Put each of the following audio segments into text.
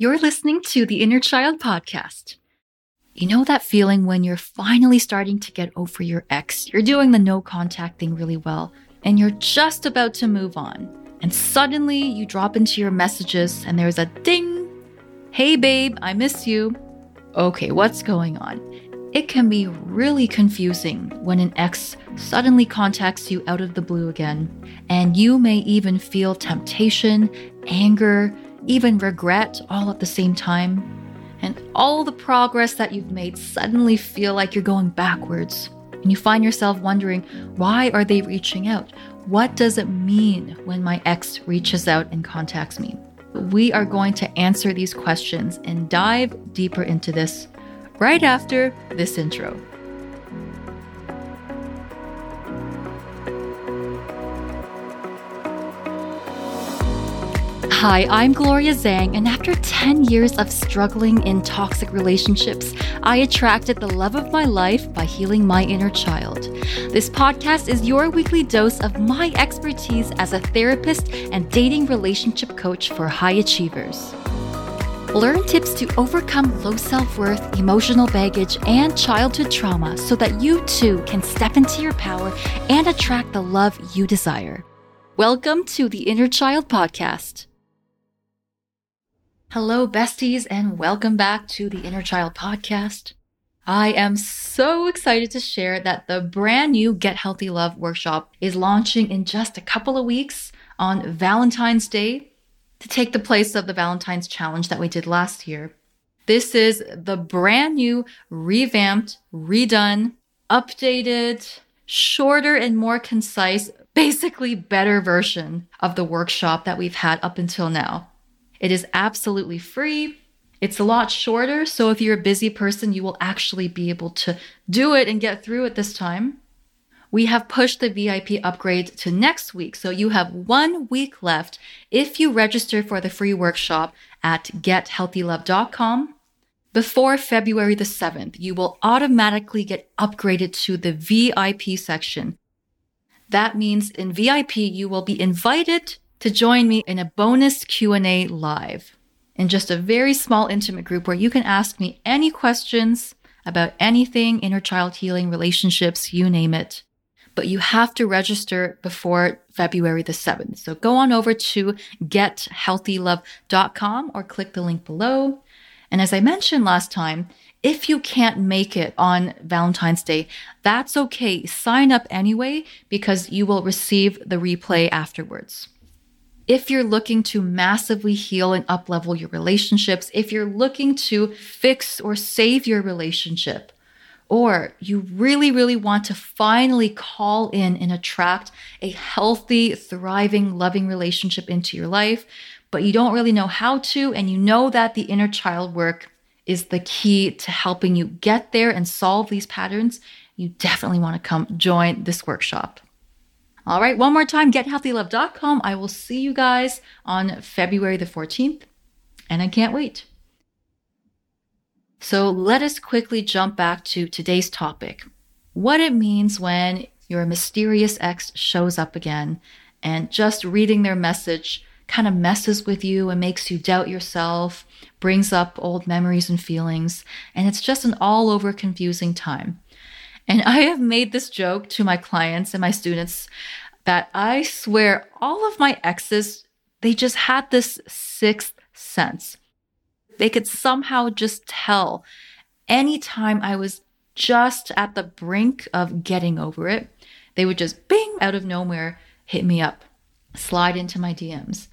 You're listening to the Inner Child Podcast. You know that feeling when you're finally starting to get over your ex? You're doing the no contact thing really well, and you're just about to move on. And suddenly you drop into your messages, and there's a ding Hey, babe, I miss you. Okay, what's going on? It can be really confusing when an ex suddenly contacts you out of the blue again, and you may even feel temptation, anger, even regret all at the same time. And all the progress that you've made suddenly feel like you're going backwards. And you find yourself wondering, why are they reaching out? What does it mean when my ex reaches out and contacts me? We are going to answer these questions and dive deeper into this right after this intro. Hi, I'm Gloria Zhang, and after 10 years of struggling in toxic relationships, I attracted the love of my life by healing my inner child. This podcast is your weekly dose of my expertise as a therapist and dating relationship coach for high achievers. Learn tips to overcome low self worth, emotional baggage, and childhood trauma so that you too can step into your power and attract the love you desire. Welcome to the Inner Child Podcast. Hello, besties, and welcome back to the Inner Child Podcast. I am so excited to share that the brand new Get Healthy Love workshop is launching in just a couple of weeks on Valentine's Day to take the place of the Valentine's Challenge that we did last year. This is the brand new, revamped, redone, updated, shorter, and more concise, basically better version of the workshop that we've had up until now. It is absolutely free. It's a lot shorter, so if you're a busy person, you will actually be able to do it and get through it this time. We have pushed the VIP upgrade to next week, so you have one week left if you register for the free workshop at gethealthylove.com. Before February the 7th, you will automatically get upgraded to the VIP section. That means in VIP, you will be invited to join me in a bonus Q&A live in just a very small intimate group where you can ask me any questions about anything inner child healing, relationships, you name it. But you have to register before February the 7th. So go on over to gethealthylove.com or click the link below. And as I mentioned last time, if you can't make it on Valentine's Day, that's okay. Sign up anyway because you will receive the replay afterwards if you're looking to massively heal and uplevel your relationships, if you're looking to fix or save your relationship, or you really, really want to finally call in and attract a healthy, thriving, loving relationship into your life, but you don't really know how to, and you know that the inner child work is the key to helping you get there and solve these patterns, you definitely want to come join this workshop. All right, one more time, gethealthylove.com. I will see you guys on February the 14th, and I can't wait. So let us quickly jump back to today's topic what it means when your mysterious ex shows up again and just reading their message kind of messes with you and makes you doubt yourself, brings up old memories and feelings, and it's just an all over confusing time. And I have made this joke to my clients and my students that I swear all of my exes, they just had this sixth sense. They could somehow just tell anytime I was just at the brink of getting over it, they would just bing out of nowhere hit me up, slide into my DMs.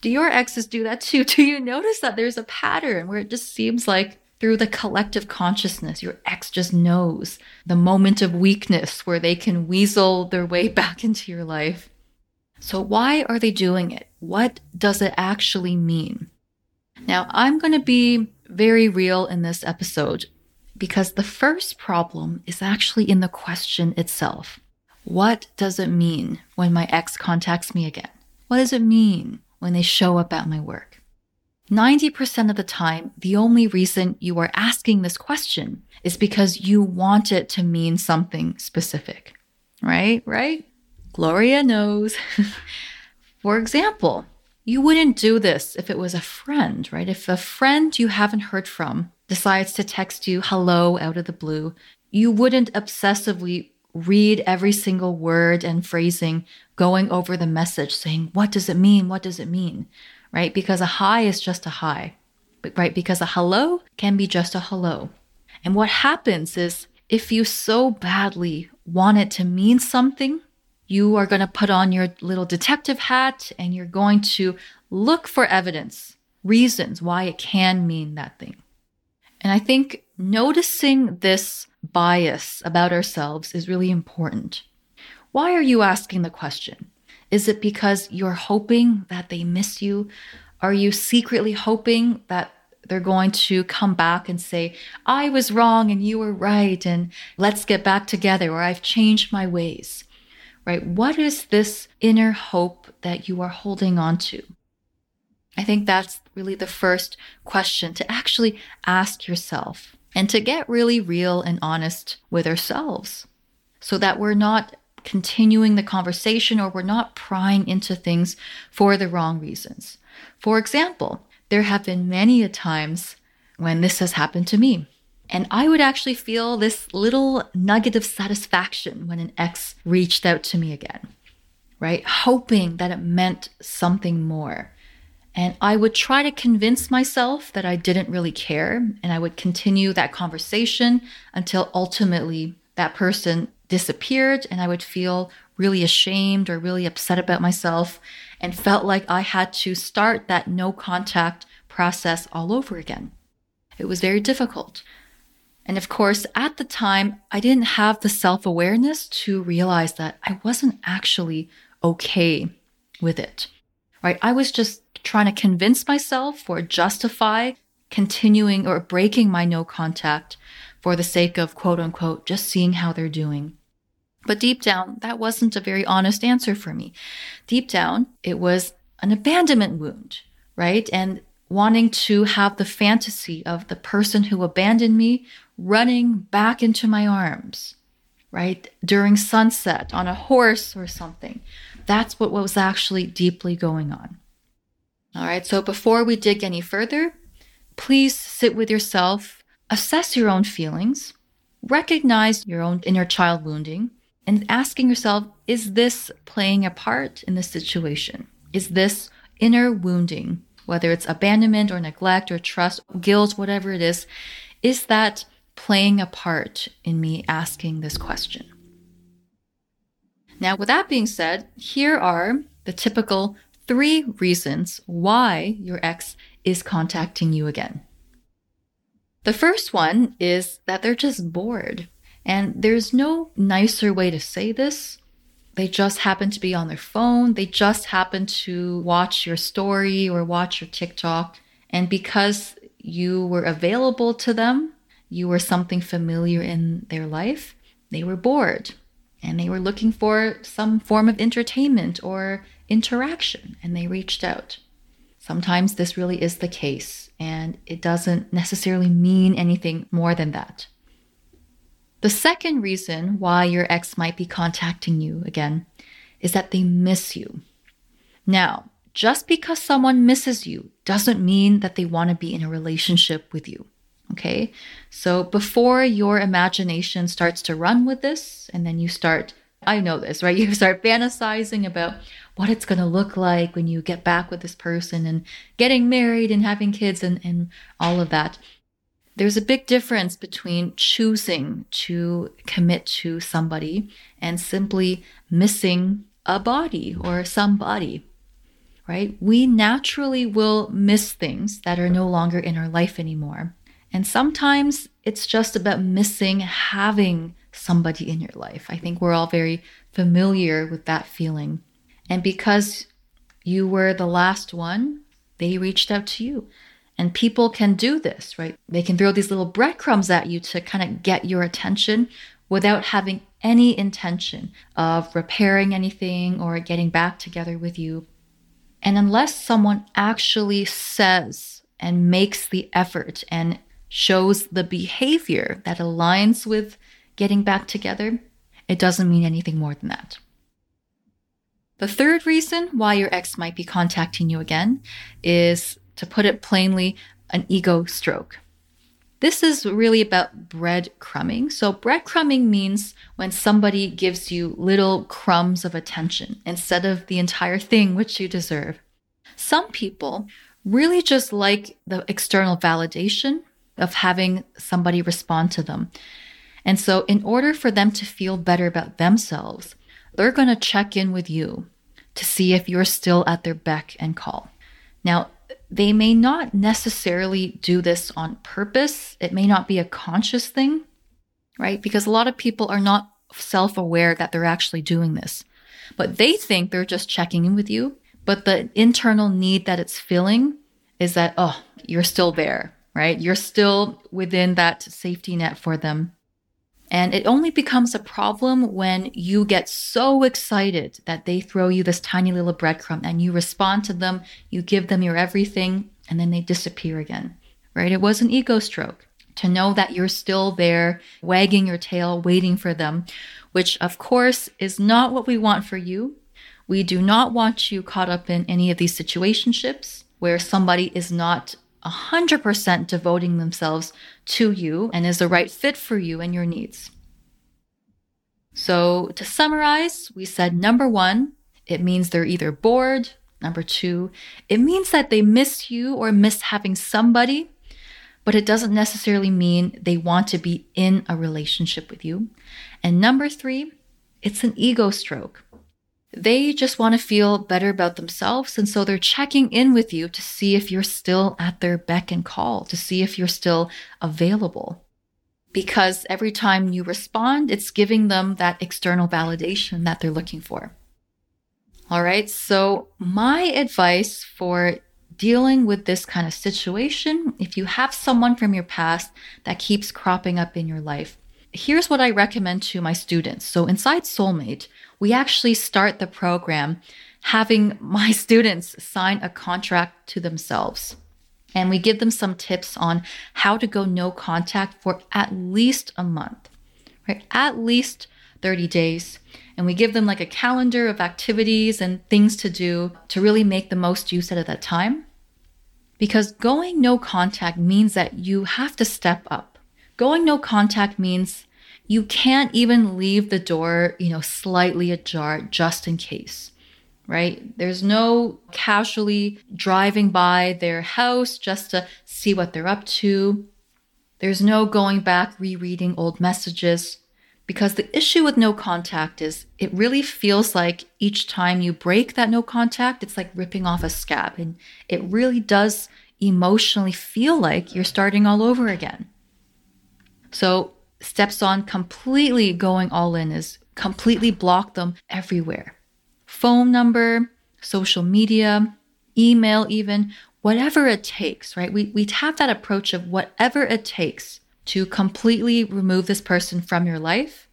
Do your exes do that too? Do you notice that there's a pattern where it just seems like through the collective consciousness, your ex just knows the moment of weakness where they can weasel their way back into your life. So, why are they doing it? What does it actually mean? Now, I'm going to be very real in this episode because the first problem is actually in the question itself. What does it mean when my ex contacts me again? What does it mean when they show up at my work? 90% of the time, the only reason you are asking this question is because you want it to mean something specific, right? Right? Gloria knows. For example, You wouldn't do this if it was a friend, right? If a friend you haven't heard from decides to text you hello out of the blue, you wouldn't obsessively read every single word and phrasing going over the message saying, What does it mean? What does it mean? Right? Because a hi is just a hi, right? Because a hello can be just a hello. And what happens is if you so badly want it to mean something, you are going to put on your little detective hat and you're going to look for evidence, reasons why it can mean that thing. And I think noticing this bias about ourselves is really important. Why are you asking the question? Is it because you're hoping that they miss you? Are you secretly hoping that they're going to come back and say, I was wrong and you were right, and let's get back together, or I've changed my ways? Right? What is this inner hope that you are holding on to? I think that's really the first question to actually ask yourself and to get really real and honest with ourselves so that we're not continuing the conversation or we're not prying into things for the wrong reasons. For example, there have been many a times when this has happened to me. And I would actually feel this little nugget of satisfaction when an ex reached out to me again, right? Hoping that it meant something more. And I would try to convince myself that I didn't really care. And I would continue that conversation until ultimately that person disappeared and I would feel really ashamed or really upset about myself and felt like I had to start that no contact process all over again. It was very difficult. And of course, at the time, I didn't have the self awareness to realize that I wasn't actually okay with it, right? I was just trying to convince myself or justify continuing or breaking my no contact for the sake of quote unquote just seeing how they're doing. But deep down, that wasn't a very honest answer for me. Deep down, it was an abandonment wound, right? And wanting to have the fantasy of the person who abandoned me running back into my arms, right? During sunset on a horse or something. That's what was actually deeply going on. All right, so before we dig any further, please sit with yourself, assess your own feelings, recognize your own inner child wounding, and asking yourself is this playing a part in this situation? Is this inner wounding, whether it's abandonment or neglect or trust, guilt, whatever it is, is that playing a part in me asking this question? Now, with that being said, here are the typical three reasons why your ex is contacting you again. The first one is that they're just bored. And there's no nicer way to say this. They just happen to be on their phone. They just happen to watch your story or watch your TikTok. And because you were available to them, you were something familiar in their life, they were bored and they were looking for some form of entertainment or interaction and they reached out. Sometimes this really is the case, and it doesn't necessarily mean anything more than that. The second reason why your ex might be contacting you again is that they miss you. Now, just because someone misses you doesn't mean that they want to be in a relationship with you. Okay. So before your imagination starts to run with this, and then you start, I know this, right? You start fantasizing about what it's going to look like when you get back with this person and getting married and having kids and, and all of that. There's a big difference between choosing to commit to somebody and simply missing a body or somebody, right? We naturally will miss things that are no longer in our life anymore. And sometimes it's just about missing having somebody in your life. I think we're all very familiar with that feeling. And because you were the last one, they reached out to you. And people can do this, right? They can throw these little breadcrumbs at you to kind of get your attention without having any intention of repairing anything or getting back together with you. And unless someone actually says and makes the effort and shows the behavior that aligns with getting back together, it doesn't mean anything more than that. The third reason why your ex might be contacting you again is, to put it plainly, an ego stroke. This is really about breadcrumbing. So, breadcrumbing means when somebody gives you little crumbs of attention instead of the entire thing which you deserve. Some people really just like the external validation of having somebody respond to them. And so, in order for them to feel better about themselves, they're going to check in with you to see if you're still at their beck and call. Now, they may not necessarily do this on purpose. It may not be a conscious thing, right? Because a lot of people are not self aware that they're actually doing this. But they think they're just checking in with you. But the internal need that it's filling is that, oh, you're still there, right? You're still within that safety net for them. And it only becomes a problem when you get so excited that they throw you this tiny little breadcrumb and you respond to them, you give them your everything, and then they disappear again, right? It was an ego stroke to know that you're still there, wagging your tail, waiting for them, which of course is not what we want for you. We do not want you caught up in any of these situationships where somebody is not 100% devoting themselves to you and is the right fit for you and your needs. So, to summarize, we said number one, it means they're either bored. Number two, it means that they miss you or miss having somebody, but it doesn't necessarily mean they want to be in a relationship with you. And number three, it's an ego stroke. They just want to feel better about themselves. And so they're checking in with you to see if you're still at their beck and call, to see if you're still available. Because every time you respond, it's giving them that external validation that they're looking for. All right. So, my advice for dealing with this kind of situation, if you have someone from your past that keeps cropping up in your life, here's what I recommend to my students. So, inside Soulmate, we actually start the program having my students sign a contract to themselves. And we give them some tips on how to go no contact for at least a month, right? At least 30 days. And we give them like a calendar of activities and things to do to really make the most use out of that time. Because going no contact means that you have to step up. Going no contact means you can't even leave the door, you know, slightly ajar just in case, right? There's no casually driving by their house just to see what they're up to. There's no going back rereading old messages because the issue with no contact is it really feels like each time you break that no contact, it's like ripping off a scab. And it really does emotionally feel like you're starting all over again. So steps on completely going all in is completely block them everywhere. Phone number, social media, email, even whatever it takes, right? We, we have that approach of whatever it takes to completely remove this person from your life.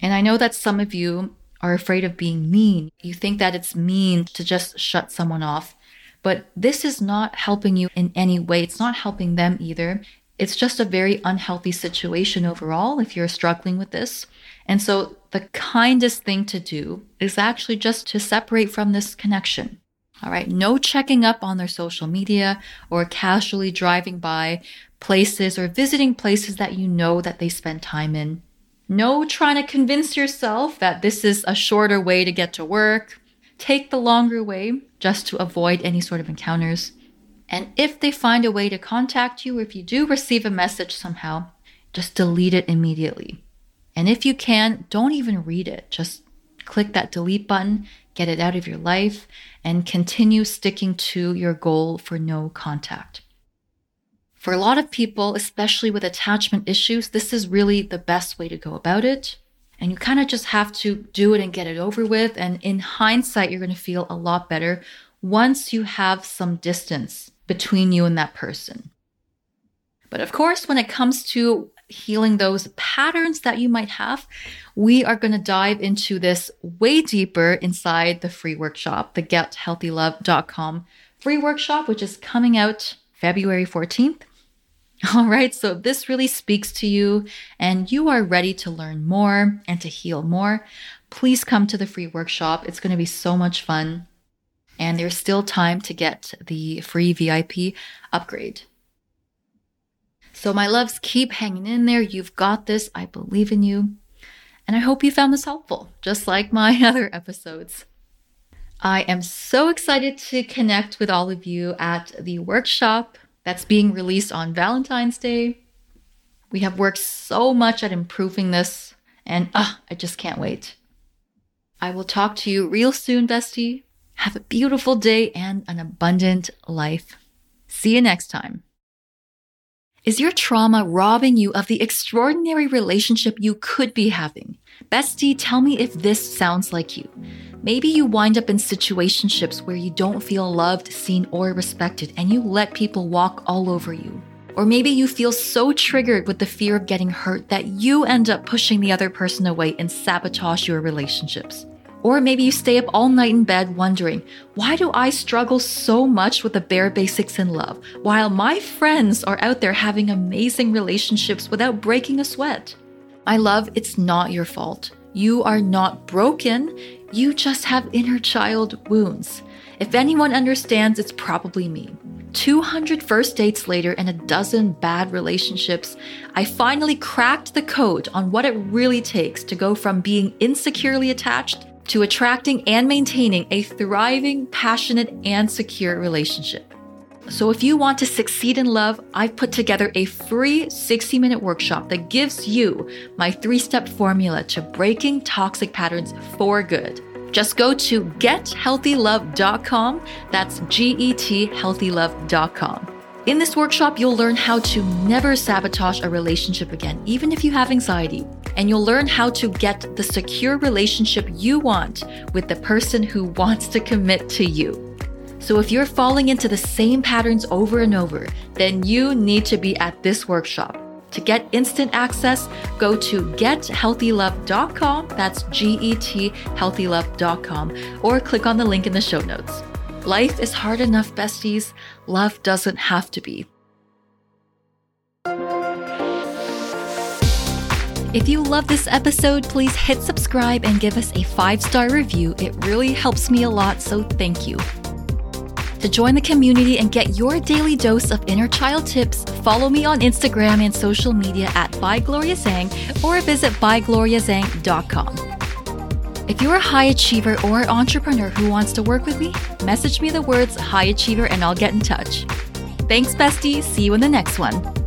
And I know that some of you are afraid of being mean. You think that it's mean to just shut someone off. But this is not helping you in any way. It's not helping them either. It's just a very unhealthy situation overall if you're struggling with this. And so the kindest thing to do is actually just to separate from this connection. All right. No checking up on their social media or casually driving by places or visiting places that you know that they spend time in. No trying to convince yourself that this is a shorter way to get to work. Take the longer way just to avoid any sort of encounters. And if they find a way to contact you, or if you do receive a message somehow, just delete it immediately. And if you can, don't even read it. Just click that delete button, get it out of your life, and continue sticking to your goal for no contact. For a lot of people, especially with attachment issues, this is really the best way to go about it. And you kind of just have to do it and get it over with. And in hindsight, you're going to feel a lot better once you have some distance between you and that person. But of course, when it comes to healing those patterns that you might have, we are going to dive into this way deeper inside the free workshop, the gethealthylove.com free workshop, which is coming out February 14th. All right, so if this really speaks to you and you are ready to learn more and to heal more, please come to the free workshop. It's going to be so much fun. And there's still time to get the free VIP upgrade. So, my loves, keep hanging in there. You've got this. I believe in you. And I hope you found this helpful, just like my other episodes. I am so excited to connect with all of you at the workshop that's being released on Valentine's Day. We have worked so much at improving this, and uh, I just can't wait. I will talk to you real soon, bestie. Have a beautiful day and an abundant life. See you next time. Is your trauma robbing you of the extraordinary relationship you could be having? Bestie, tell me if this sounds like you. Maybe you wind up in situationships where you don't feel loved, seen, or respected, and you let people walk all over you. Or maybe you feel so triggered with the fear of getting hurt that you end up pushing the other person away and sabotage your relationships. Or maybe you stay up all night in bed wondering, why do I struggle so much with the bare basics in love, while my friends are out there having amazing relationships without breaking a sweat? My love, it's not your fault. You are not broken. You just have inner child wounds. If anyone understands, it's probably me. 200 first dates later and a dozen bad relationships, I finally cracked the code on what it really takes to go from being insecurely attached to attracting and maintaining a thriving, passionate, and secure relationship. So, if you want to succeed in love, I've put together a free 60 minute workshop that gives you my three step formula to breaking toxic patterns for good. Just go to gethealthylove.com. That's G E T healthylove.com. In this workshop, you'll learn how to never sabotage a relationship again, even if you have anxiety. And you'll learn how to get the secure relationship you want with the person who wants to commit to you. So if you're falling into the same patterns over and over, then you need to be at this workshop. To get instant access, go to gethealthylove.com, that's G E T healthylove.com, or click on the link in the show notes. Life is hard enough, besties. Love doesn't have to be. If you love this episode, please hit subscribe and give us a five star review. It really helps me a lot, so thank you. To join the community and get your daily dose of inner child tips, follow me on Instagram and social media at ByGloriaZhang or visit bygloriazhang.com. If you're a high achiever or entrepreneur who wants to work with me, message me the words high achiever and I'll get in touch. Thanks, bestie. See you in the next one.